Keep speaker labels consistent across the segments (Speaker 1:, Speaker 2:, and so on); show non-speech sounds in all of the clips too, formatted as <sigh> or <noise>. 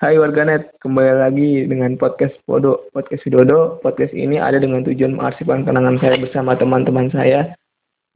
Speaker 1: Hai warganet, kembali lagi dengan podcast Podo, podcast Widodo. Podcast ini ada dengan tujuan mengarsipkan kenangan saya bersama teman-teman saya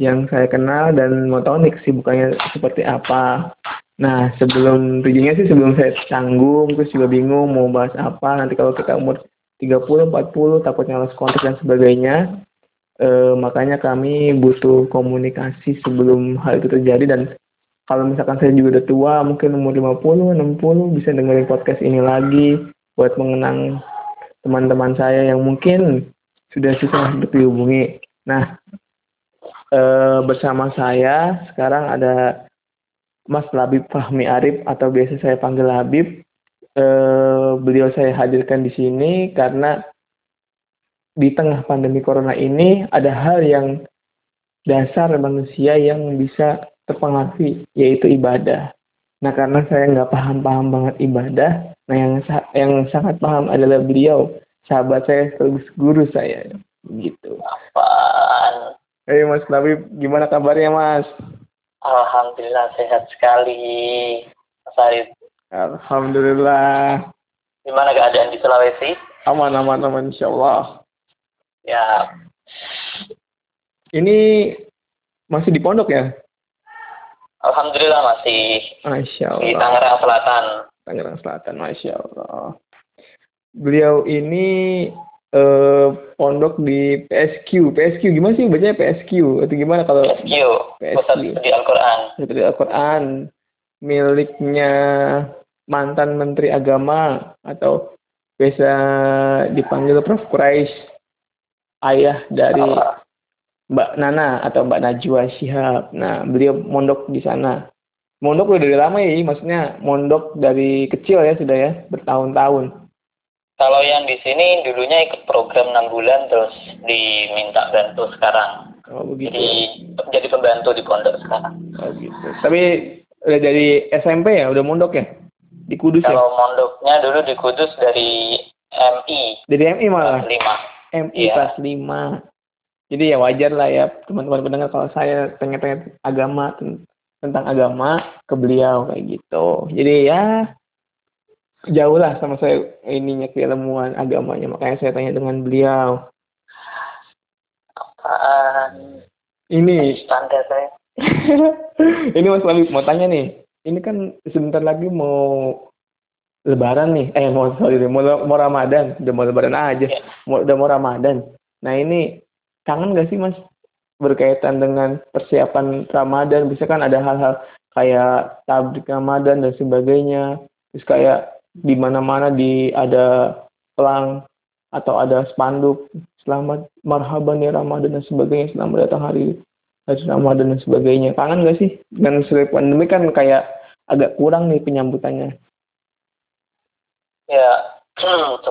Speaker 1: yang saya kenal dan mau tahu nih kesibukannya seperti apa. Nah, sebelum tujuannya sih sebelum saya canggung, terus juga bingung mau bahas apa. Nanti kalau kita umur 30, 40, takutnya lost kontak dan sebagainya. E, makanya kami butuh komunikasi sebelum hal itu terjadi dan kalau misalkan saya juga udah tua, mungkin umur 50, 60, bisa dengerin podcast ini lagi buat mengenang teman-teman saya yang mungkin sudah susah untuk dihubungi. Nah, e, bersama saya sekarang ada Mas Labib Fahmi Arif atau biasa saya panggil Labib. E, beliau saya hadirkan di sini karena di tengah pandemi corona ini ada hal yang dasar manusia yang bisa terpengaruhi yaitu ibadah. Nah karena saya nggak paham-paham banget ibadah, nah yang yang sangat paham adalah beliau, sahabat saya sekaligus guru saya, gitu.
Speaker 2: Apaan?
Speaker 1: Hei Mas Nabi, gimana kabarnya Mas?
Speaker 2: Alhamdulillah sehat sekali, Mas Arif.
Speaker 1: Alhamdulillah.
Speaker 2: Gimana keadaan di Sulawesi?
Speaker 1: Aman, aman, aman, insya Allah.
Speaker 2: Ya.
Speaker 1: Ini masih di pondok ya?
Speaker 2: Alhamdulillah masih
Speaker 1: Masya Allah.
Speaker 2: di Tangerang Selatan.
Speaker 1: Tangerang Selatan, Masya Allah. Beliau ini eh, pondok di PSQ. PSQ gimana sih bacanya PSQ? Atau gimana kalau
Speaker 2: PSQ, Pusat
Speaker 1: PSQ.
Speaker 2: Studi Al-Quran.
Speaker 1: Studi Al-Quran miliknya mantan Menteri Agama atau biasa dipanggil Prof. Quraisy ayah dari
Speaker 2: Oh,
Speaker 1: Mbak Nana atau Mbak Najwa Shihab. Nah, beliau mondok di sana. Mondok udah dari lama ya, maksudnya mondok dari kecil ya sudah ya, bertahun-tahun.
Speaker 2: Kalau yang di sini dulunya ikut program 6 bulan terus diminta bantu sekarang.
Speaker 1: Oh begitu.
Speaker 2: Jadi jadi pembantu di pondok sekarang.
Speaker 1: Oh gitu. Tapi udah dari SMP ya, udah mondok ya? Di Kudus ya?
Speaker 2: Kalau mondoknya dulu di Kudus dari MI
Speaker 1: Dari MI malah.
Speaker 2: kelas 5.
Speaker 1: MI kelas 5. Jadi ya wajar lah ya teman-teman pendengar kalau saya tanya-tanya agama ten- tentang agama ke beliau kayak gitu. Jadi ya jauh lah sama saya ininya keilmuan agamanya makanya saya tanya dengan beliau.
Speaker 2: Apaan?
Speaker 1: Ini
Speaker 2: Standar saya. <laughs>
Speaker 1: ini Mas Labib mau tanya nih. Ini kan sebentar lagi mau Lebaran nih. Eh mau sorry mau, mau Ramadan. Udah mau Lebaran aja.
Speaker 2: Iya.
Speaker 1: Mau, udah mau Ramadan. Nah ini kangen gak sih Mas berkaitan dengan persiapan Ramadan? Bisa kan ada hal-hal kayak tablik Ramadan dan sebagainya. Terus kayak di mana-mana di ada pelang atau ada spanduk selamat marhaban ya Ramadan dan sebagainya selamat datang hari hari Ramadan dan sebagainya kangen gak sih dengan selama pandemi kan kayak agak kurang nih penyambutannya
Speaker 2: Ya, <clears throat>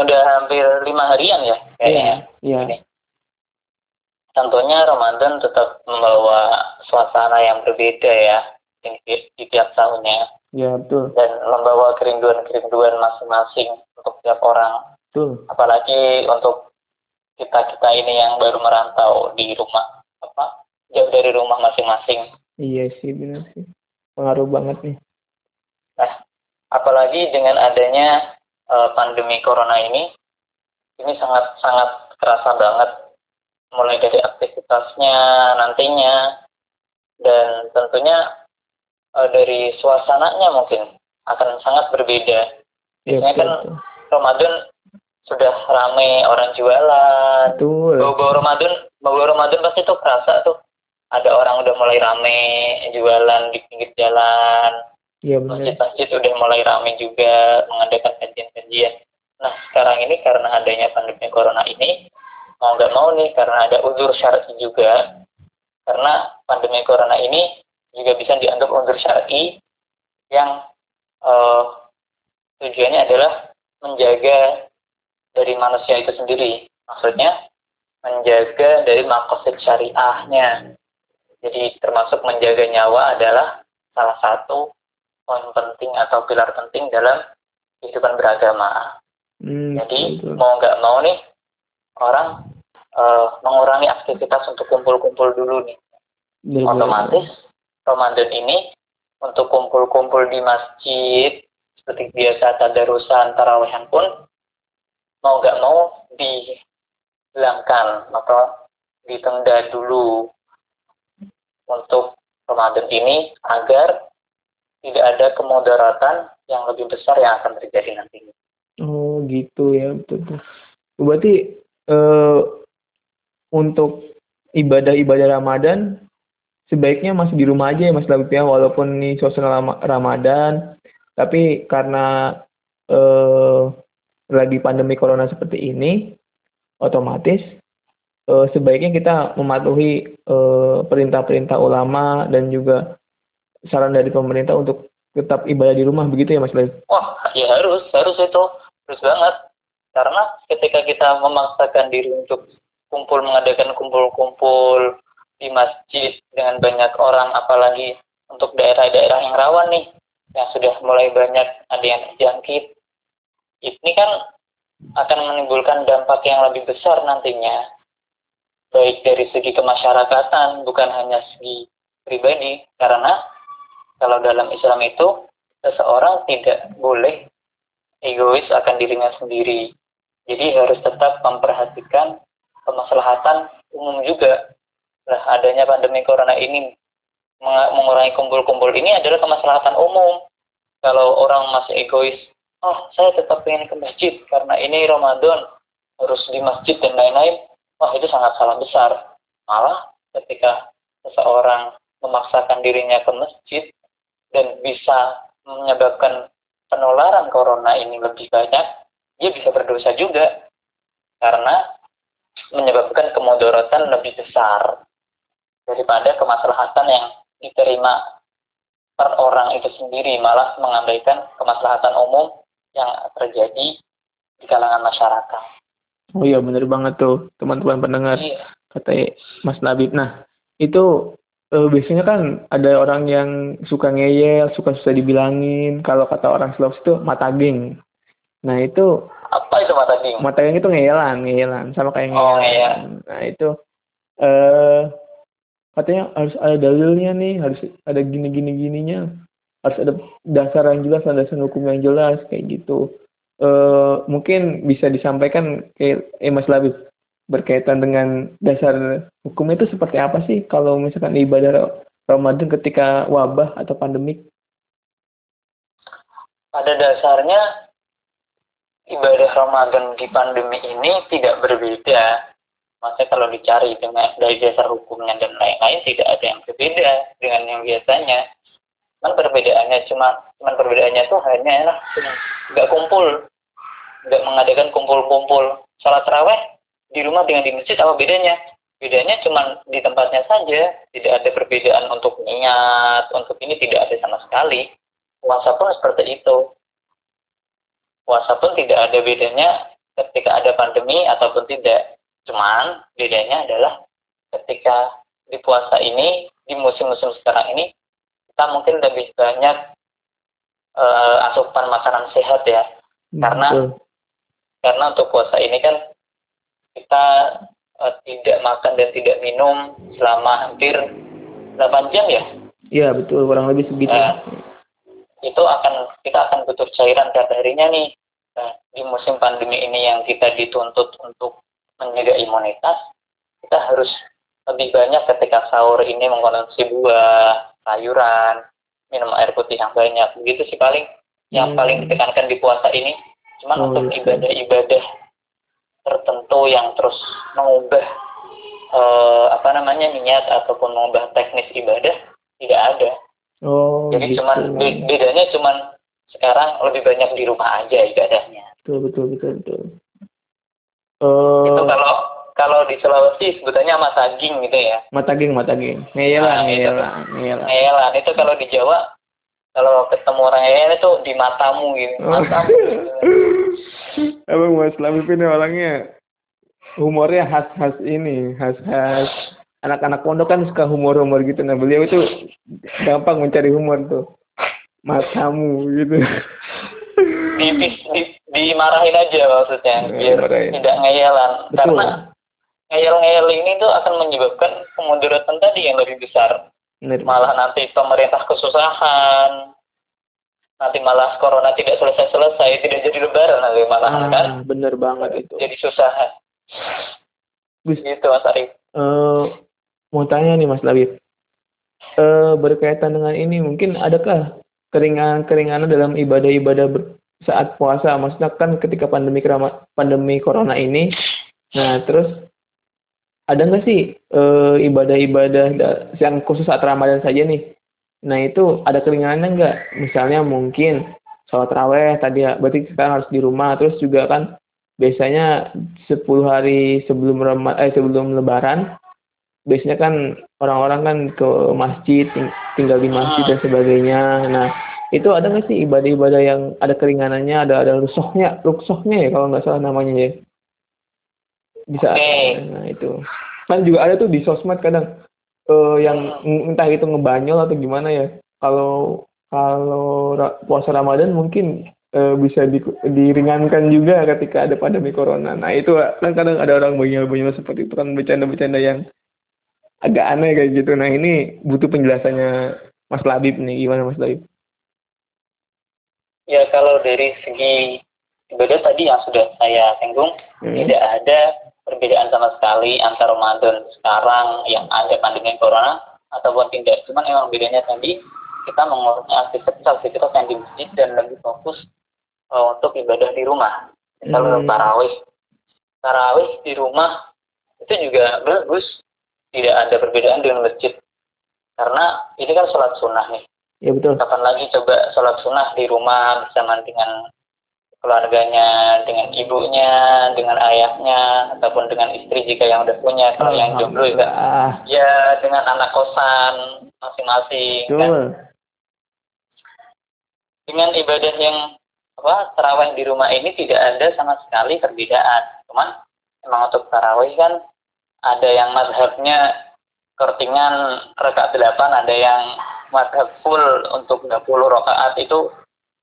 Speaker 2: udah hampir lima harian ya kayaknya.
Speaker 1: iya
Speaker 2: Ini. Tentunya Ramadan tetap membawa suasana yang berbeda ya di, di- tiap tahunnya.
Speaker 1: Iya betul.
Speaker 2: Dan membawa kerinduan-kerinduan masing-masing untuk tiap orang.
Speaker 1: betul.
Speaker 2: Apalagi untuk kita-kita ini yang baru merantau di rumah apa jauh dari rumah masing-masing.
Speaker 1: iya sih benar sih. Pengaruh banget nih.
Speaker 2: Nah, apalagi dengan adanya eh, pandemi corona ini, ini sangat sangat kerasa banget mulai dari aktivitasnya nantinya dan tentunya eh, dari suasananya mungkin akan sangat berbeda.
Speaker 1: iya
Speaker 2: Biasanya kan. Ramadan sudah ramai orang jualan. Bau-bau Ramadan, bau Ramadan pasti tuh kerasa tuh. Ada orang udah mulai rame jualan di pinggir jalan,
Speaker 1: iya benar
Speaker 2: masjid-masjid udah mulai ramai juga mengadakan kajian-kajian. Nah sekarang ini karena adanya pandemi corona ini mau nggak mau nih karena ada uzur syar'i juga karena pandemi corona ini juga bisa dianggap uzur syar'i yang eh, tujuannya adalah menjaga dari manusia itu sendiri. Maksudnya menjaga dari makosid syariahnya. Jadi termasuk menjaga nyawa adalah salah satu poin penting atau pilar penting dalam kehidupan beragama.
Speaker 1: hmm,
Speaker 2: Jadi
Speaker 1: betul.
Speaker 2: mau nggak mau nih orang eh, mengurangi aktivitas untuk kumpul-kumpul dulu nih. Otomatis Ramadan ini untuk kumpul-kumpul di masjid seperti biasa tadarusan tarawehan pun mau nggak mau dihilangkan atau ditunda dulu untuk Ramadan ini agar tidak ada kemudaratan yang lebih besar yang akan terjadi nanti.
Speaker 1: Oh gitu ya betul. betul. Berarti untuk ibadah-ibadah Ramadan sebaiknya masih di rumah aja ya Mas Labib ya walaupun ini suasana Ramadan tapi karena eh, lagi pandemi corona seperti ini otomatis eh, sebaiknya kita mematuhi eh, perintah-perintah ulama dan juga saran dari pemerintah untuk tetap ibadah di rumah begitu ya Mas Lai?
Speaker 2: Wah, ya harus, harus itu. Harus banget. Karena ketika kita memaksakan diri untuk kumpul mengadakan kumpul-kumpul di masjid dengan banyak orang apalagi untuk daerah-daerah yang rawan nih yang sudah mulai banyak ada yang terjangkit ini kan akan menimbulkan dampak yang lebih besar nantinya baik dari segi kemasyarakatan bukan hanya segi pribadi karena kalau dalam Islam itu seseorang tidak boleh egois akan dirinya sendiri. Jadi harus tetap memperhatikan kemaslahatan umum juga. Nah, adanya pandemi corona ini mengurangi kumpul-kumpul ini adalah kemaslahatan umum. Kalau orang masih egois, oh saya tetap ingin ke masjid karena ini Ramadan harus di masjid dan lain-lain, wah itu sangat salah besar. Malah ketika seseorang memaksakan dirinya ke masjid, dan bisa menyebabkan penularan corona ini lebih banyak, dia bisa berdosa juga karena menyebabkan kemudorotan lebih besar daripada kemaslahatan yang diterima per orang itu sendiri malah mengabaikan kemaslahatan umum yang terjadi di kalangan masyarakat.
Speaker 1: Oh iya benar banget tuh teman-teman pendengar iya. kata Mas Labib. Nah itu uh, biasanya kan ada orang yang suka ngeyel, suka susah dibilangin. Kalau kata orang Sulawesi itu mataging. Nah itu
Speaker 2: apa itu mataging?
Speaker 1: Mataging itu ngeyelan, ngeyelan sama kayak
Speaker 2: oh,
Speaker 1: ngeyelan.
Speaker 2: Iya.
Speaker 1: Nah itu eh katanya harus ada dalilnya nih, harus ada gini gini gininya, harus ada dasar yang jelas, ada dasar hukum yang jelas kayak gitu. Uh, mungkin bisa disampaikan kayak eh Mas Labib berkaitan dengan dasar hukum itu seperti apa sih kalau misalkan ibadah Ramadan ketika wabah atau pandemik?
Speaker 2: Pada dasarnya ibadah Ramadan di pandemi ini tidak berbeda. Maksudnya kalau dicari dengan dari dasar hukumnya dan lain-lain tidak ada yang berbeda dengan yang biasanya. Cuman perbedaannya cuma cuman perbedaannya itu hanya nggak kumpul, nggak mengadakan kumpul-kumpul. Salat terawih di rumah dengan di masjid apa bedanya? Bedanya cuma di tempatnya saja, tidak ada perbedaan untuk niat, untuk ini tidak ada sama sekali. Puasa pun seperti itu. Puasa pun tidak ada bedanya ketika ada pandemi ataupun tidak. Cuman bedanya adalah ketika di puasa ini, di musim-musim sekarang ini, kita mungkin lebih banyak uh, asupan makanan sehat ya. Karena karena untuk puasa ini kan kita uh, tidak makan dan tidak minum selama hampir 8 jam ya?
Speaker 1: Iya betul kurang lebih segitu. Nah,
Speaker 2: itu akan kita akan butuh cairan tiap harinya nih. Nah, di musim pandemi ini yang kita dituntut untuk menjaga imunitas, kita harus lebih banyak ketika sahur ini mengkonsumsi buah, sayuran, minum air putih yang banyak. Begitu sih paling yang hmm. paling ditekankan di puasa ini. Cuman oh, untuk iya. ibadah-ibadah tertentu yang terus mengubah uh, apa namanya niat ataupun mengubah teknis ibadah tidak ada.
Speaker 1: Oh.
Speaker 2: Jadi gitu. cuman bedanya cuman sekarang lebih banyak di rumah aja ibadahnya.
Speaker 1: Betul betul betul betul.
Speaker 2: Uh, itu kalau kalau di Sulawesi sebutannya mataging gitu ya.
Speaker 1: Mataging mataging. Ngeyelan nah, ngeyelan ngeyelan.
Speaker 2: Ngeyelan itu kalau di Jawa kalau ketemu orang ngeyel itu di matamu gitu. Oh. Matamu. <laughs>
Speaker 1: Abang Mas Lamip ini orangnya humornya khas-khas ini, khas-khas anak-anak pondok kan suka humor-humor gitu. Nah beliau itu gampang mencari humor tuh. Matamu gitu.
Speaker 2: Di, di, di, dimarahin aja maksudnya biar Marahin. tidak ngeyelan. Betul. Karena ngeyel-ngeyel ini tuh akan menyebabkan kemudaratan tadi yang lebih besar. Benar. Malah nanti pemerintah kesusahan, nanti malah corona tidak selesai-selesai, tidak jadi lebaran nanti malah
Speaker 1: ah,
Speaker 2: kan.
Speaker 1: bener banget itu.
Speaker 2: Jadi susah. Gitu Mas Arif.
Speaker 1: eh, mau tanya nih Mas Labib. Eh, berkaitan dengan ini mungkin adakah keringanan-keringanan dalam ibadah-ibadah saat puasa? Maksudnya kan ketika pandemi pandemi corona ini, nah terus ada nggak sih eh, ibadah-ibadah da- yang khusus saat Ramadan saja nih? Nah itu ada keringanannya nggak? Misalnya mungkin sholat raweh tadi ya, berarti sekarang harus di rumah. Terus juga kan biasanya 10 hari sebelum Rama- eh sebelum Lebaran biasanya kan orang-orang kan ke masjid ting- tinggal di masjid dan sebagainya. Nah itu ada nggak sih ibadah-ibadah yang ada keringanannya ada ada rusohnya rusohnya ya kalau nggak salah namanya ya? Bisa
Speaker 2: Oke.
Speaker 1: nah itu. Kan juga ada tuh di sosmed kadang eh, yang entah itu ngebanyol atau gimana ya. Kalau kalau ra- puasa Ramadan mungkin eh, bisa di, diringankan juga ketika ada pandemi corona. Nah itu kan kadang ada orang banyol-banyol seperti itu kan bercanda-bercanda yang agak aneh kayak gitu. Nah ini butuh penjelasannya Mas Labib nih gimana Mas Labib?
Speaker 2: Ya kalau dari segi ibadah tadi yang sudah saya singgung,
Speaker 1: Hmm.
Speaker 2: tidak ada perbedaan sama sekali antara Ramadan sekarang yang ada pandemi corona ataupun tidak. Cuman emang bedanya tadi kita mengurusnya aktivitas-aktivitas yang di masjid dan lebih fokus uh, untuk ibadah di rumah. Misalnya
Speaker 1: Hmm.
Speaker 2: tarawih. Tarawih di rumah itu juga bagus. Tidak ada perbedaan dengan masjid. Karena ini kan sholat sunnah nih
Speaker 1: Ya betul.
Speaker 2: kapan lagi coba sholat sunnah di rumah bersama dengan keluarganya, dengan ibunya, dengan ayahnya, ataupun dengan istri jika yang udah punya, kalau yang jomblo juga. Ya dengan anak kosan masing-masing. kan. Dengan ibadah yang apa tarawih di rumah ini tidak ada sama sekali perbedaan. Cuman memang untuk tarawih kan ada yang madhabnya kertingan rakaat 8, ada yang madhab full untuk 20 rakaat itu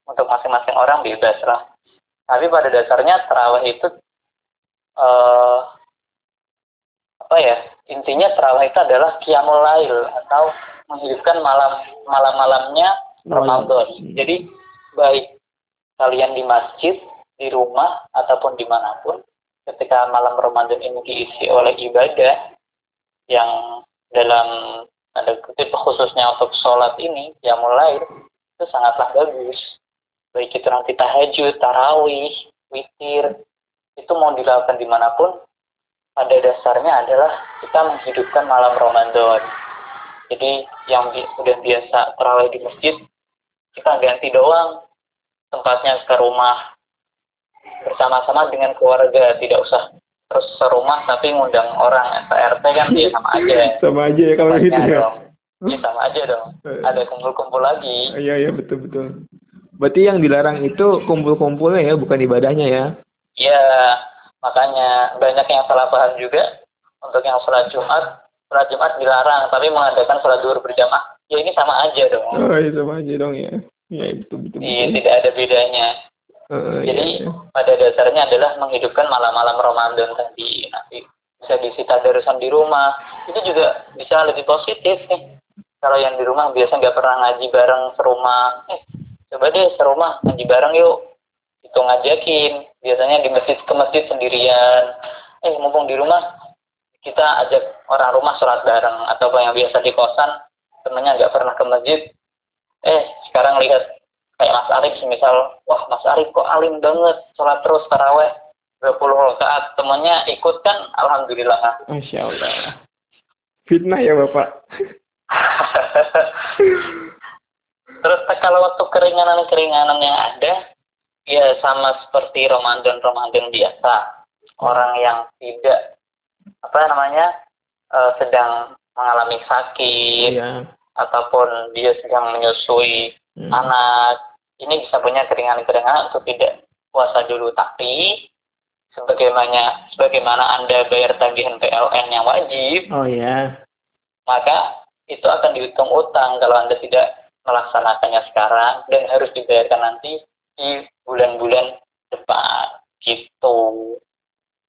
Speaker 2: untuk masing-masing orang bebas lah. Tapi pada dasarnya tarawih itu eh, apa ya intinya tarawih itu adalah qiyamul lail atau menghidupkan malam malam-malamnya Ramadan. Jadi baik kalian di masjid, di rumah ataupun di mana pun, ketika malam Ramadan ini diisi oleh ibadah yang dalam ada kutip khususnya untuk sholat ini yang mulai itu sangatlah bagus. Baik itu nanti tahajud, tarawih, witir, itu mau dilakukan di mana pun, pada dasarnya adalah kita menghidupkan malam Ramadan. Jadi yang bi- biasa terawih di masjid, kita ganti doang tempatnya ke rumah bersama-sama dengan keluarga, tidak usah terus serumah tapi ngundang orang RT kan ya sama aja. <laughs>
Speaker 1: Sama aja ya kalau gitu ya.
Speaker 2: dong. Ya sama aja dong. Ada kumpul-kumpul lagi.
Speaker 1: Iya iya betul betul. Berarti yang dilarang itu kumpul-kumpulnya ya bukan ibadahnya ya.
Speaker 2: Ya, makanya banyak yang salah paham juga untuk yang sholat Jumat, sholat Jumat dilarang, tapi mengadakan sholat duhur berjamaah. Ya ini sama aja dong.
Speaker 1: Oh iya sama aja dong ya. Iya betul betul.
Speaker 2: Iya,
Speaker 1: betul.
Speaker 2: tidak ada bedanya.
Speaker 1: Iya,
Speaker 2: Jadi
Speaker 1: iya.
Speaker 2: pada dasarnya adalah menghidupkan malam-malam Ramadan tadi. Nanti bisa diisi tadarusan di rumah. Itu juga bisa lebih positif nih. Kalau yang di rumah biasa nggak pernah ngaji bareng serumah. Eh, coba deh serumah ngaji bareng yuk. Itu ngajakin. Biasanya di masjid ke masjid sendirian. Eh, mumpung di rumah kita ajak orang rumah sholat bareng atau yang biasa di kosan temennya nggak pernah ke masjid eh sekarang lihat kayak Mas Arif misal wah Mas Arif kok alim banget sholat terus taraweh 20 rakaat temennya ikut kan alhamdulillah
Speaker 1: Masya Allah. Fitnah ya Bapak. <laughs>
Speaker 2: terus kalau untuk keringanan-keringanan yang ada ya sama seperti Ramadan Ramadan biasa orang yang tidak apa namanya eh, sedang mengalami sakit
Speaker 1: Iya.
Speaker 2: ataupun dia sedang menyusui
Speaker 1: Hmm.
Speaker 2: anak ini bisa punya keringanan-keringanan untuk tidak puasa dulu tapi sebagaimana sebagaimana anda bayar tagihan PLN yang wajib
Speaker 1: Oh ya.
Speaker 2: maka itu akan dihitung utang kalau anda tidak melaksanakannya sekarang dan harus dibayarkan nanti di bulan-bulan depan gitu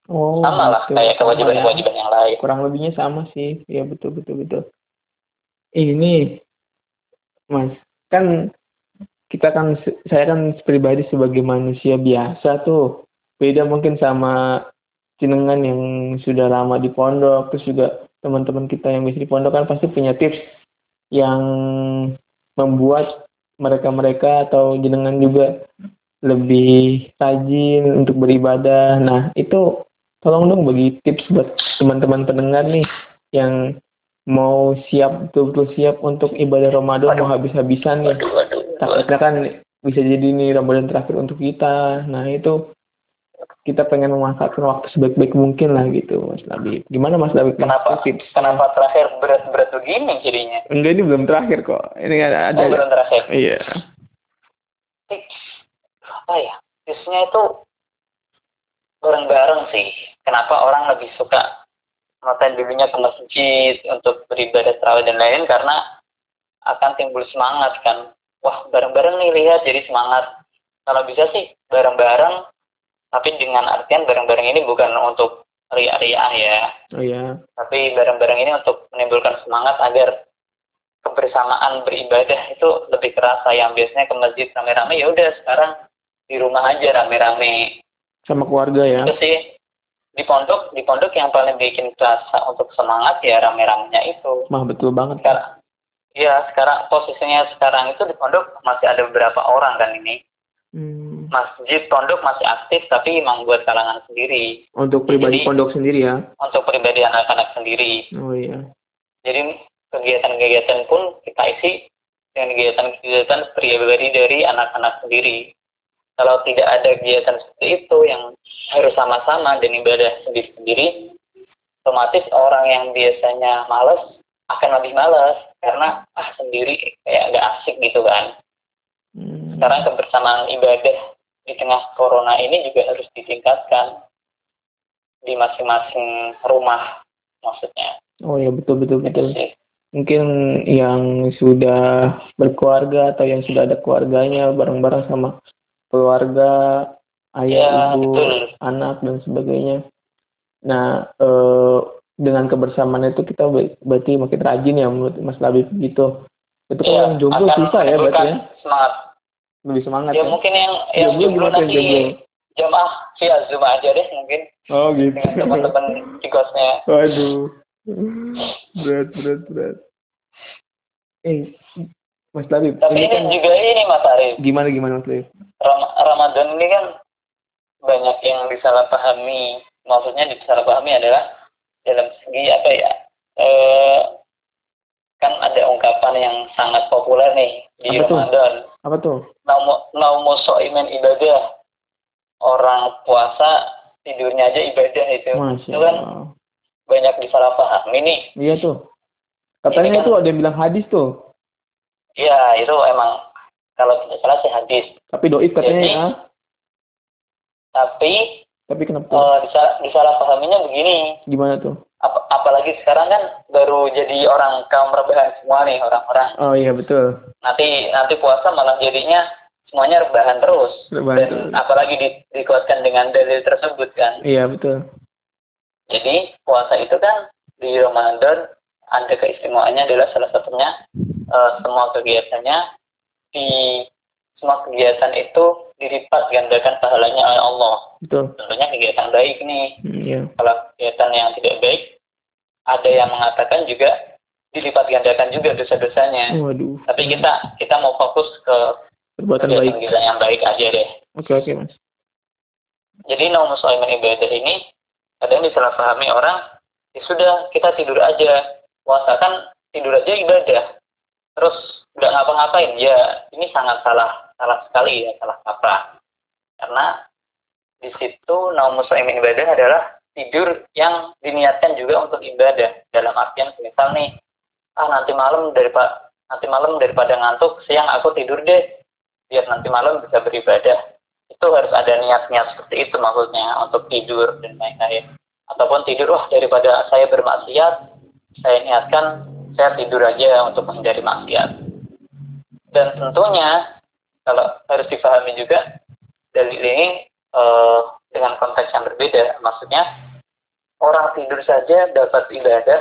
Speaker 1: Oh.
Speaker 2: sama lah
Speaker 1: gitu.
Speaker 2: kayak
Speaker 1: ya.
Speaker 2: kewajiban-kewajiban yang lain
Speaker 1: Kurang lebihnya sama sih. Ya betul betul betul. Ini Mas, kan kita kan saya kan pribadi sebagai manusia biasa tuh beda mungkin sama jenengan yang sudah lama di pondok terus juga teman-teman kita yang bisa di pondok kan pasti punya tips yang membuat mereka-mereka atau jenengan juga lebih rajin untuk beribadah. Nah, itu tolong dong bagi tips buat teman-teman pendengar nih yang mau siap betul-betul siap untuk ibadah Ramadan mau habis-habisan nih. Takutnya kan bisa jadi ini Ramadan terakhir untuk kita. Nah, itu kita pengen memanfaatkan waktu sebaik-baik mungkin lah gitu Mas Labib. Gimana Mas Labib?
Speaker 2: Kenapa tips? Kenapa terakhir berat-berat begini jadinya?
Speaker 1: Enggak ini belum terakhir kok. Ini ada ada.
Speaker 2: Oh, belum terakhir.
Speaker 1: Iya.
Speaker 2: Tips apa ya? Tipsnya itu bareng-bareng sih. Kenapa orang lebih suka nonton dulunya ke masjid untuk beribadah terawih dan lain karena akan timbul semangat kan. Wah bareng-bareng nih lihat jadi semangat. Kalau bisa sih bareng-bareng tapi dengan artian bareng-bareng ini bukan untuk ria-ria ya.
Speaker 1: Oh iya.
Speaker 2: Tapi bareng-bareng ini untuk menimbulkan semangat agar kebersamaan beribadah itu lebih kerasa yang biasanya ke masjid rame-rame ya udah sekarang di rumah aja rame-rame
Speaker 1: sama keluarga ya
Speaker 2: itu sih di pondok di pondok yang paling bikin kerasa untuk semangat ya rame-ramenya itu
Speaker 1: mah betul banget
Speaker 2: sekarang ya sekarang posisinya sekarang itu di pondok masih ada beberapa orang kan ini.
Speaker 1: Hmm.
Speaker 2: masjid pondok masih aktif tapi emang buat kalangan sendiri.
Speaker 1: Untuk pribadi
Speaker 2: Jadi,
Speaker 1: pondok sendiri ya?
Speaker 2: Untuk pribadi anak-anak sendiri.
Speaker 1: Oh iya.
Speaker 2: Jadi kegiatan-kegiatan pun kita isi dengan kegiatan-kegiatan pribadi dari anak-anak sendiri. Kalau tidak ada kegiatan seperti itu yang harus sama-sama dan ibadah sendiri-sendiri, otomatis orang yang biasanya males akan lebih males karena ah sendiri kayak nggak asik gitu kan.
Speaker 1: Hmm.
Speaker 2: Sekarang kebersamaan ibadah di tengah corona ini juga harus ditingkatkan di masing-masing rumah maksudnya.
Speaker 1: Oh ya betul betul
Speaker 2: Itu
Speaker 1: betul.
Speaker 2: sih.
Speaker 1: Mungkin yang sudah berkeluarga atau yang sudah ada keluarganya bareng-bareng sama keluarga, ayah,
Speaker 2: Ya,
Speaker 1: ibu,
Speaker 2: betul.
Speaker 1: anak dan sebagainya. Nah, eh, dengan kebersamaan itu kita ber- berarti makin rajin ya menurut Mas Labib gitu. Itu kalau
Speaker 2: Iya,
Speaker 1: yang jomblo susah ya berarti ya.
Speaker 2: Semangat.
Speaker 1: Lebih semangat
Speaker 2: Ya
Speaker 1: ya.
Speaker 2: mungkin yang yang
Speaker 1: Jomblo
Speaker 2: jomblo nanti
Speaker 1: jomblo?
Speaker 2: jamaah via Zoom aja deh mungkin
Speaker 1: Oh gitu.
Speaker 2: dengan teman-teman di kosnya.
Speaker 1: Waduh. Berat, berat, berat. Eh, Mas Labib,
Speaker 2: Tapi
Speaker 1: ini
Speaker 2: ini
Speaker 1: kan
Speaker 2: juga ini Mas Arif,
Speaker 1: gimana gimana Mas Labib?
Speaker 2: Ram- Ramadan ini kan banyak yang disalahpahami. Maksudnya disalahpahami adalah dalam segi apa ya? Eh, kan ada ungkapan yang sangat populer nih di
Speaker 1: Apa tuh?
Speaker 2: Ramadan.
Speaker 1: Apa tuh?
Speaker 2: Naumu so'iman ibadah. Orang puasa tidurnya aja ibadah itu.
Speaker 1: Masya
Speaker 2: Itu kan
Speaker 1: Allah.
Speaker 2: banyak disalahpahami nih.
Speaker 1: Iya tuh. Katanya
Speaker 2: Ini kan-
Speaker 1: itu ada yang bilang hadis tuh.
Speaker 2: Ya, itu emang kalau tidak salah sih hadis.
Speaker 1: Tapi doib katanya
Speaker 2: Jadi-
Speaker 1: ya.
Speaker 2: Tapi
Speaker 1: Tapi kenapa tuh?
Speaker 2: eh, disal- disalahpahaminya begini.
Speaker 1: Gimana tuh?
Speaker 2: Ap- apalagi sekarang kan baru jadi orang kaum rebahan semua nih orang-orang.
Speaker 1: Oh iya betul.
Speaker 2: Nanti nanti puasa malah jadinya semuanya rebahan terus.
Speaker 1: Rebahan
Speaker 2: Dan
Speaker 1: terus.
Speaker 2: apalagi di, dikuatkan dengan dalil tersebut kan.
Speaker 1: Iya betul.
Speaker 2: Jadi puasa itu kan di Ramadan ada keistimewaannya adalah salah satunya eh, semua kegiatannya di semua kegiatan itu dilipat gandakan pahalanya oleh Allah.
Speaker 1: Betul.
Speaker 2: Tentunya kegiatan baik nih.
Speaker 1: Hmm, Iya.
Speaker 2: Kalau kegiatan yang tidak baik, ada yang mengatakan juga dilipat gandakan juga dosa-dosanya.
Speaker 1: Waduh.
Speaker 2: Tapi kita kita mau fokus ke
Speaker 1: Perbuatan baik.
Speaker 2: yang baik aja deh.
Speaker 1: Oke oke mas.
Speaker 2: Jadi nomor soal ibadah ini kadang disalahpahami orang, ya sudah kita tidur aja. Puasa kan tidur aja ibadah. Terus nggak ngapa-ngapain. Ya ini sangat salah salah sekali ya salah kaprah. Karena di situ nomor soal ibadah adalah tidur yang diniatkan juga untuk ibadah. Dalam artian misal nih, ah nanti malam daripada nanti malam daripada ngantuk siang aku tidur deh biar nanti malam bisa beribadah. Itu harus ada niat-niat seperti itu maksudnya untuk tidur dan lain-lain. Ataupun tidur wah daripada saya bermaksiat saya niatkan saya tidur aja untuk menghindari maksiat. Dan tentunya kalau harus dipahami juga dalil ini eh, dengan konteks yang berbeda maksudnya orang tidur saja dapat ibadah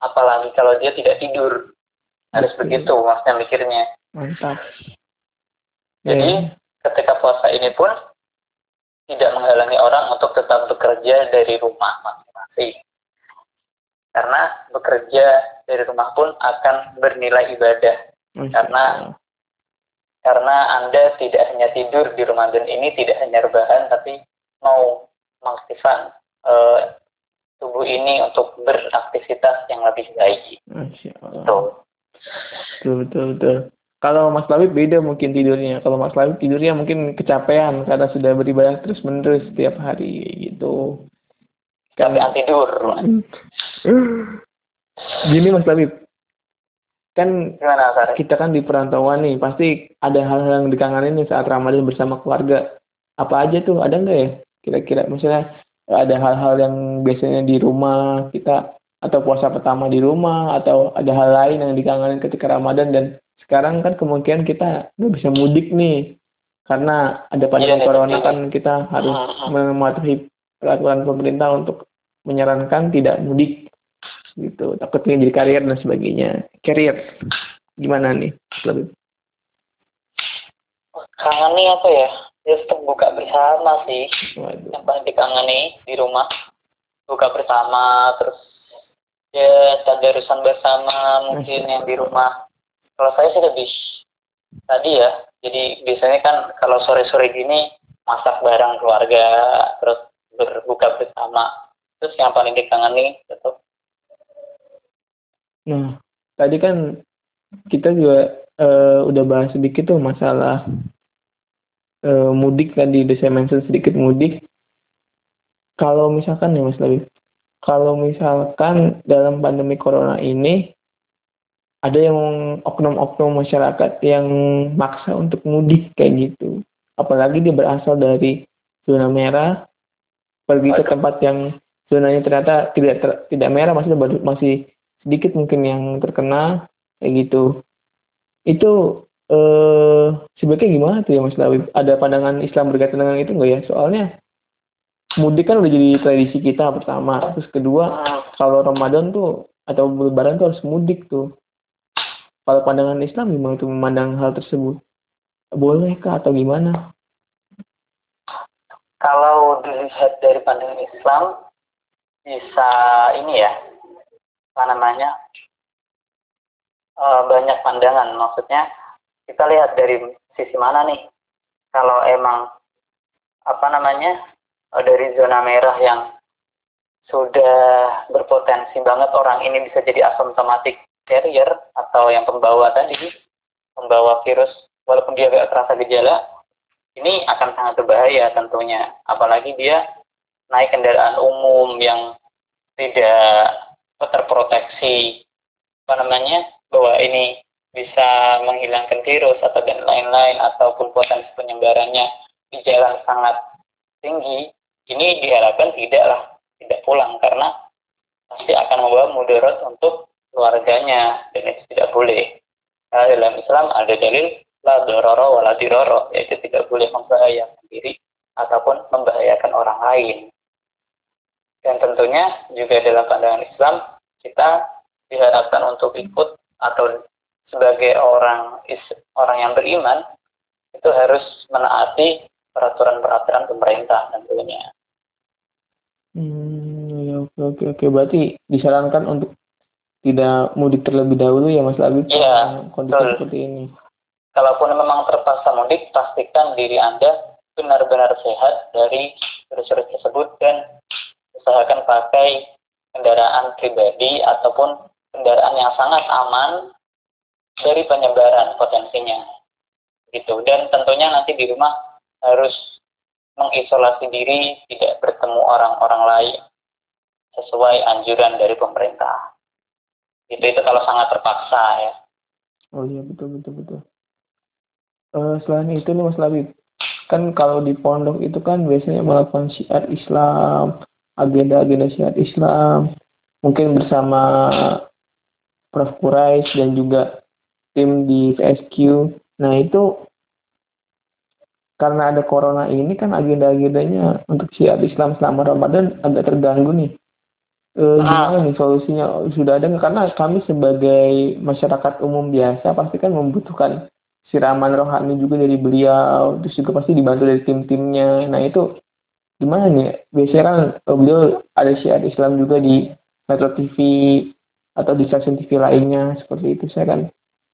Speaker 2: apalagi kalau dia tidak tidur harus
Speaker 1: Betul.
Speaker 2: begitu maksudnya mikirnya
Speaker 1: Mantap.
Speaker 2: Jadi
Speaker 1: Iya.
Speaker 2: ketika puasa ini pun tidak menghalangi orang untuk tetap bekerja dari rumah masing-masing. Karena bekerja dari rumah pun akan bernilai ibadah. Karena. Karena Anda tidak hanya tidur di Ramadan ini, tidak hanya rebahan, tapi mau mengaktifkan eh, tubuh ini untuk beraktivitas yang lebih baik.
Speaker 1: Betul, betul, betul. Kalau Mas Labib beda mungkin tidurnya. Kalau Mas Labib tidurnya mungkin kecapean karena sudah beribadah terus menerus setiap hari gitu.
Speaker 2: Anti tidur.
Speaker 1: Gini Mas Labib, kan
Speaker 2: Gimana,
Speaker 1: kita kan di perantauan nih, pasti ada hal-hal yang dikangenin nih saat Ramadan bersama keluarga. Apa aja tuh? Ada nggak ya? Kira-kira misalnya ada hal-hal yang biasanya di rumah kita atau puasa pertama di rumah atau ada hal lain yang dikangenin ketika Ramadan dan sekarang kan kemungkinan kita nggak bisa mudik nih karena ada pandemi
Speaker 2: Iya,
Speaker 1: corona
Speaker 2: iya.
Speaker 1: kan kita harus mematuhi peraturan pemerintah untuk menyarankan tidak mudik gitu takutnya jadi karier dan sebagainya karier gimana nih lebih
Speaker 2: Kangeni apa ya? Ya tetap buka bersama sih.
Speaker 1: waduh
Speaker 2: Yang paling dikangeni di rumah. Buka bersama, terus ya tadarusan bersama mungkin yang di rumah. Kalau saya sih lebih tadi ya. Jadi biasanya kan kalau sore-sore gini masak bareng keluarga, terus berbuka bersama. Terus yang paling dikangeni tetap
Speaker 1: nah tadi kan kita juga eh, udah bahas sedikit tuh masalah eh, mudik tadi udah saya mention sedikit mudik kalau misalkan ya Mas Labib kalau misalkan dalam pandemi corona ini ada yang oknum-oknum masyarakat yang maksa untuk mudik kayak gitu. Apalagi dia berasal dari zona merah, pergi ke tempat yang zonanya ternyata tidak ter- tidak merah, masih baru- masih sedikit mungkin yang terkena kayak gitu. Itu eh sebaiknya gimana tuh ya Mas Lawib? Ada pandangan Islam berkaitan dengan itu nggak ya? Soalnya mudik kan udah jadi tradisi kita pertama, terus kedua kalau Ramadan tuh atau Lebaran tuh harus mudik tuh. Kalau pandangan Islam gimana tuh memandang hal tersebut? Bolehkah atau gimana?
Speaker 2: kalau dilihat dari pandangan Islam bisa ini ya apa namanya? Eh, banyak pandangan. Maksudnya kita lihat dari sisi mana nih? Kalau emang apa namanya? Eh, dari zona merah yang sudah berpotensi banget orang ini bisa jadi asymptomatic carrier atau yang pembawa tadi pembawa virus walaupun dia gak terasa gejala ini akan sangat berbahaya tentunya. Apalagi dia naik kendaraan umum yang tidak terproteksi. Apa namanya? Bahwa ini bisa menghilangkan virus atau dan lain-lain ataupun potensi penyebarannya di jalan sangat tinggi ini diharapkan tidaklah tidak pulang karena pasti akan membawa mudarat untuk keluarganya dan itu tidak boleh. Karena dalam Islam ada dalil la dororo wala diroro yaitu tidak boleh membahayakan diri ataupun membahayakan orang lain. Dan tentunya juga dalam pandangan Islam kita diharapkan untuk ikut atau sebagai orang is, orang yang beriman itu harus menaati peraturan-peraturan pemerintah tentunya.
Speaker 1: Hmm, ya oke oke oke. Berarti disarankan untuk tidak mudik terlebih dahulu ya Mas Labib
Speaker 2: Iya,
Speaker 1: kondisi
Speaker 2: betul.
Speaker 1: seperti ini.
Speaker 2: Kalaupun memang terpaksa mudik, pastikan diri Anda benar-benar sehat dari virus-virus tersebut dan usahakan pakai kendaraan pribadi ataupun kendaraan yang sangat aman dari penyebaran potensinya. Gitu. Dan tentunya nanti di rumah harus mengisolasi diri, tidak bertemu orang-orang lain sesuai anjuran dari pemerintah. Itu itu kalau sangat terpaksa ya.
Speaker 1: Oh iya betul betul betul. Eh, selain itu nih Mas Labib, kan kalau di pondok itu kan biasanya melakukan syiar Islam, agenda-agenda syiar Islam, mungkin bersama Prof. Quraisy dan juga tim di VSQ. Nah itu karena ada corona ini kan agenda-agendanya untuk syiar Islam selama Ramadan agak terganggu nih. Eh, gimana nih solusinya? Sudah ada? Karena kami sebagai masyarakat umum biasa pasti kan membutuhkan siraman rohani juga dari beliau terus juga pasti dibantu dari tim-timnya nah itu gimana nih? Biasanya kan eh, beliau ada syiar Islam juga di Metro TV atau di stasiun TV lainnya seperti itu. Saya kan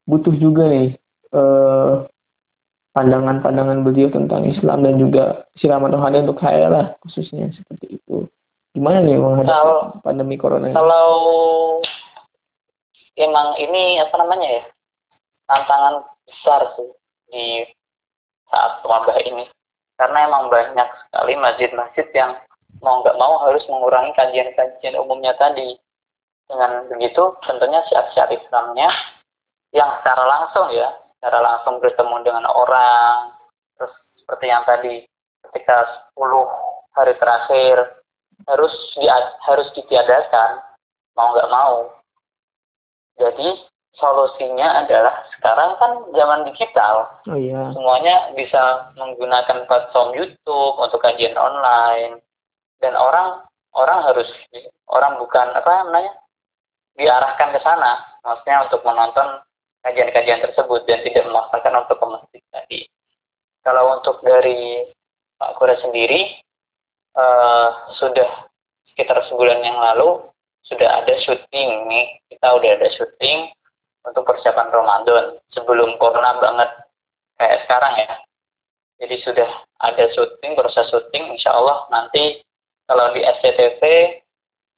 Speaker 1: butuh juga nih eh, pandangan-pandangan beliau tentang Islam dan juga siraman rohani untuk saya lah khususnya seperti itu. Gimana nih menghadapi
Speaker 2: Kalau-
Speaker 1: pandemi corona?
Speaker 2: Kalau emang ini apa namanya ya tantangan besar sih di saat wabah ini karena emang banyak sekali masjid-masjid yang mau nggak mau harus mengurangi kajian-kajian umumnya tadi. Dengan begitu tentunya syiar-syiar Islamnya yang secara langsung ya secara langsung bertemu dengan orang terus seperti yang tadi ketika 10 hari terakhir harus di, harus ditiadakan mau nggak mau. Jadi solusinya adalah sekarang kan zaman digital.
Speaker 1: Oh iya.
Speaker 2: Semuanya bisa menggunakan platform YouTube untuk kajian online. Dan orang orang harus orang bukan apa namanya diarahkan ke sana. Maksudnya untuk menonton kajian-kajian tersebut dan tidak memaksakan untuk ke masjid tadi. Kalau untuk dari Pak Kura sendiri eh, sudah sekitar sebulan yang lalu sudah ada syuting nih. Kita udah ada syuting untuk persiapan Ramadan sebelum corona banget kayak sekarang ya. Jadi sudah ada syuting proses syuting insya Allah nanti kalau di SCTV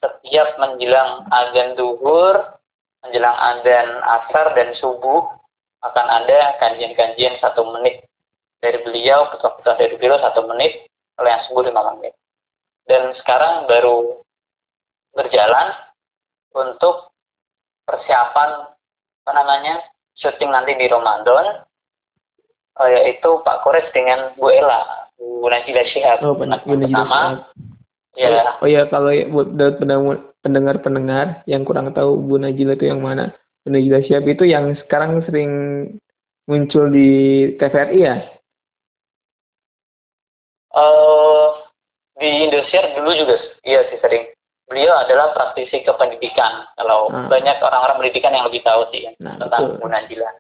Speaker 2: setiap menjelang azan duhur menjelang azan asar dan subuh akan ada kajian-kajian satu menit dari beliau ketua-ketua dari beliau satu menit kalau yang subuh lima menit. Dan sekarang baru berjalan untuk persiapan apa namanya? Syuting nanti di Ramadan eh, yaitu Pak Kores dengan Bu Ella Bu Najila Shihab
Speaker 1: oh benar
Speaker 2: anak pertama ya.
Speaker 1: Oh iya kalau ya, buat buat pendengar- pendengar-pendengar yang kurang tahu Bu Najila itu yang mana? Bu Najila Syihab itu yang sekarang sering muncul di TVRI ya?
Speaker 2: eh di Indosiar dulu juga iya sih sering beliau adalah praktisi kependidikan kalau
Speaker 1: Ah.
Speaker 2: banyak orang-orang pendidikan yang lebih tahu sih
Speaker 1: Nah,
Speaker 2: tentang
Speaker 1: betul.
Speaker 2: Bu Najila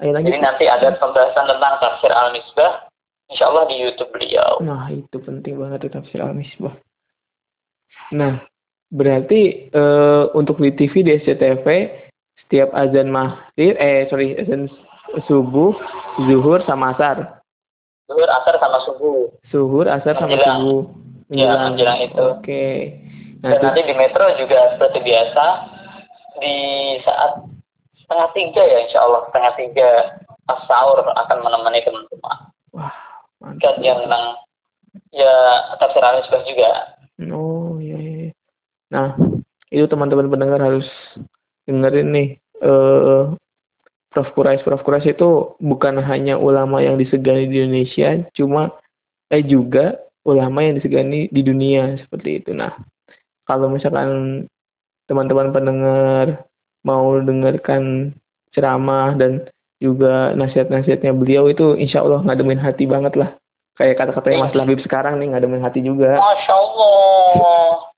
Speaker 1: Ayo lanjut.
Speaker 2: jadi nanti ada pembahasan tentang tafsir al-misbah insya Allah di YouTube beliau
Speaker 1: Nah itu penting banget tuh tafsir al-misbah. Nah berarti eh, untuk di TV di SCTV setiap azan maghrib eh sorry azan subuh, zuhur sama asar.
Speaker 2: Zuhur, asar sama subuh
Speaker 1: Suhur, asar sama
Speaker 2: Menjelang.
Speaker 1: subuh.
Speaker 2: Iya, menjelang itu.
Speaker 1: Oke. Nah,
Speaker 2: dan
Speaker 1: itu-
Speaker 2: nanti di Metro juga seperti biasa di saat setengah tiga ya insya Allah setengah tiga pas sahur akan menemani teman-teman
Speaker 1: wah mantap.
Speaker 2: kajian tentang ya tafsir al-misbah juga
Speaker 1: Oh iya, iya. iya. Nah, itu teman-teman pendengar harus dengerin nih. Eh, Prof. Kurais, Prof. Kurais itu bukan hanya ulama yang disegani di Indonesia, cuma eh juga ulama yang disegani di dunia seperti itu. Nah, kalau misalkan teman-teman pendengar mau dengarkan ceramah dan juga nasihat-nasihatnya beliau itu insya Allah ngademin hati banget lah. Kayak kata-katanya Mas Labib sekarang nih ngademin hati juga.
Speaker 2: Masya Allah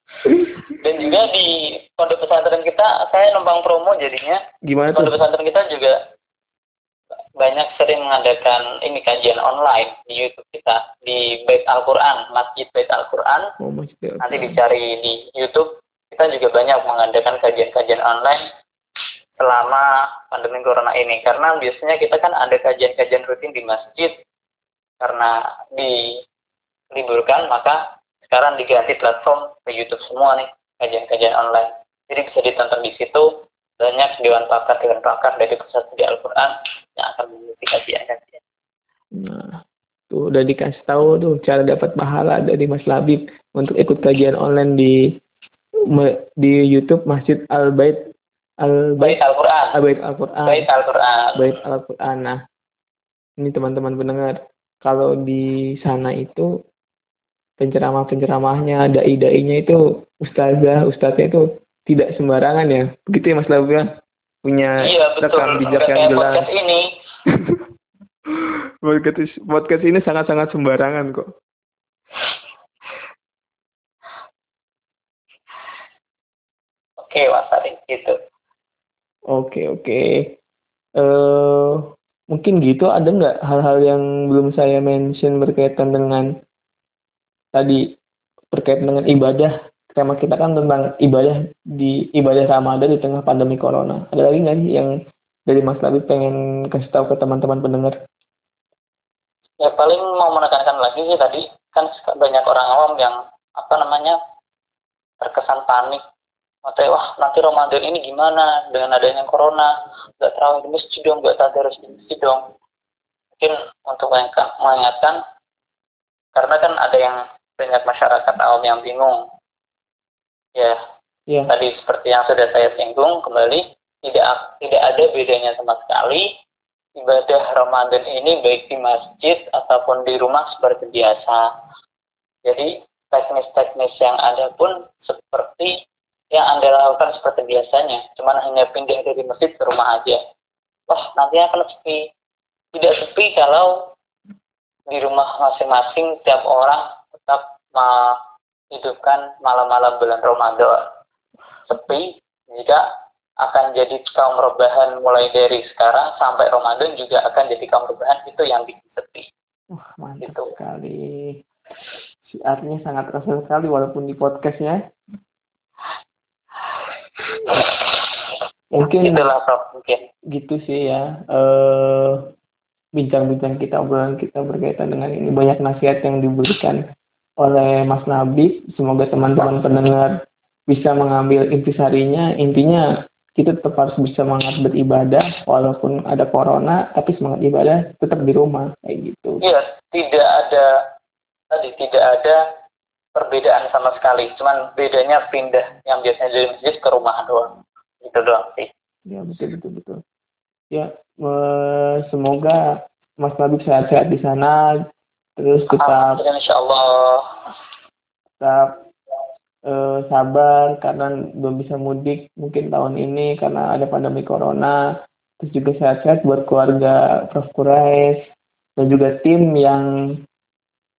Speaker 2: dan juga di pondok pesantren kita saya numpang promo jadinya
Speaker 1: Gimana
Speaker 2: pondok
Speaker 1: tuh?
Speaker 2: pesantren kita juga banyak sering mengadakan ini kajian online di YouTube kita di Bait Al-Quran, Masjid Bait Al-Quran.
Speaker 1: Oh.
Speaker 2: Nanti dicari di YouTube, kita juga banyak mengadakan kajian-kajian online selama pandemi corona ini. Karena biasanya kita kan ada kajian-kajian rutin di masjid karena diliburkan, maka sekarang diganti platform ke YouTube semua nih kajian-kajian online. Jadi bisa ditonton di situ banyak dewan pakar dewan pakar dari pusat studi Al-Quran yang akan mengikuti kajian-kajian.
Speaker 1: Nah, tuh udah dikasih tahu tuh cara dapat pahala dari Mas Labib untuk ikut kajian online di di YouTube Masjid Al Bait Al
Speaker 2: Bait
Speaker 1: Bait
Speaker 2: Al-Quran,
Speaker 1: Al Bait Al Quran
Speaker 2: Bait Al-Quran.
Speaker 1: Bait Al Quran. Nah, ini teman-teman pendengar, kalau di sana itu penceramah-penceramahnya, dai-dainya itu ustazah, ustaznya itu tidak sembarangan ya. Begitu ya Mas Labib ya? Punya
Speaker 2: Iya betul,
Speaker 1: rekam bijak yang jelas.
Speaker 2: ini. <laughs>
Speaker 1: podcast, podcast ini sangat-sangat sembarangan kok.
Speaker 2: Oke Mas Ari, gitu.
Speaker 1: Oke oke. Eh mungkin gitu ada nggak hal-hal yang belum saya mention berkaitan dengan tadi berkaitan dengan ibadah tema kita kan tentang ibadah di ibadah Ramadan di tengah pandemi corona ada lagi nggak sih yang dari Mas Labib pengen kasih tahu ke teman-teman pendengar
Speaker 2: ya paling mau menekankan lagi sih tadi kan banyak orang awam yang apa namanya terkesan panik. Matanya, wah nanti Ramadan ini gimana? Dengan adanya corona nggak terawih di masjid dong nggak tadarus di masjid dong. Mungkin untuk mengingatkan karena kan ada yang banyak masyarakat awam yang bingung. Ya yeah. tadi seperti yang sudah saya singgung kembali tidak tidak ada bedanya sama sekali ibadah Ramadan ini baik di masjid ataupun di rumah seperti biasa jadi teknis-teknis yang ada pun seperti yang Anda lakukan seperti biasanya, cuman hanya pindah dari masjid ke rumah aja. Wah, nanti akan sepi. Tidak sepi kalau di rumah masing-masing tiap orang tetap menghidupkan malam-malam bulan Ramadan. Sepi jika akan jadi kaum rebahan mulai dari sekarang sampai Ramadan juga akan jadi kaum rebahan itu yang bikin sepi.
Speaker 1: Wah, mantap gitu. sekali. Siarnya sangat terasa sekali walaupun di podcastnya mungkin
Speaker 2: itulah Prof mungkin
Speaker 1: gitu sih ya eh bincang-bincang kita obrolan kita berkaitan dengan ini banyak nasihat yang diberikan oleh Mas Nabi semoga teman-teman pendengar bisa mengambil intisarinya intinya kita tetap harus bisa semangat beribadah walaupun ada corona tapi semangat ibadah tetap di rumah kayak gitu
Speaker 2: iya tidak ada tadi tidak ada perbedaan sama sekali. Cuman bedanya pindah yang biasanya dari masjid ke rumah doang. Itu doang sih.
Speaker 1: Ya betul betul betul. Ya semoga Mas Nabi sehat-sehat di sana. Terus tetap.
Speaker 2: Insya Allah.
Speaker 1: Tetap sabar karena belum bisa mudik mungkin tahun ini karena ada pandemi corona. Terus juga sehat-sehat buat keluarga Prof. Quraish dan juga tim yang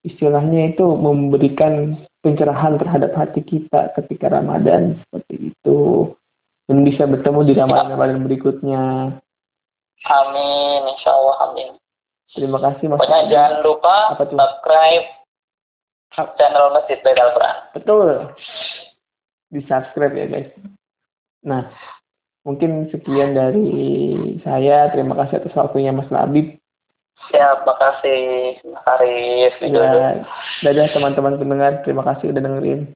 Speaker 1: istilahnya itu memberikan pencerahan terhadap hati kita ketika Ramadan seperti itu dan bisa bertemu di Ramadan-Ramadan berikutnya.
Speaker 2: Amin, insya Allah amin.
Speaker 1: Terima kasih Mas.
Speaker 2: Pokoknya jangan lupa subscribe channel Masjid Baik Al-Quran.
Speaker 1: Betul. Di subscribe ya guys. Nah, mungkin sekian dari saya. Terima kasih atas waktunya Mas Labib.
Speaker 2: Siap, makasih Mas Arif.
Speaker 1: Ya, dadah teman-teman pendengar, terima kasih udah dengerin.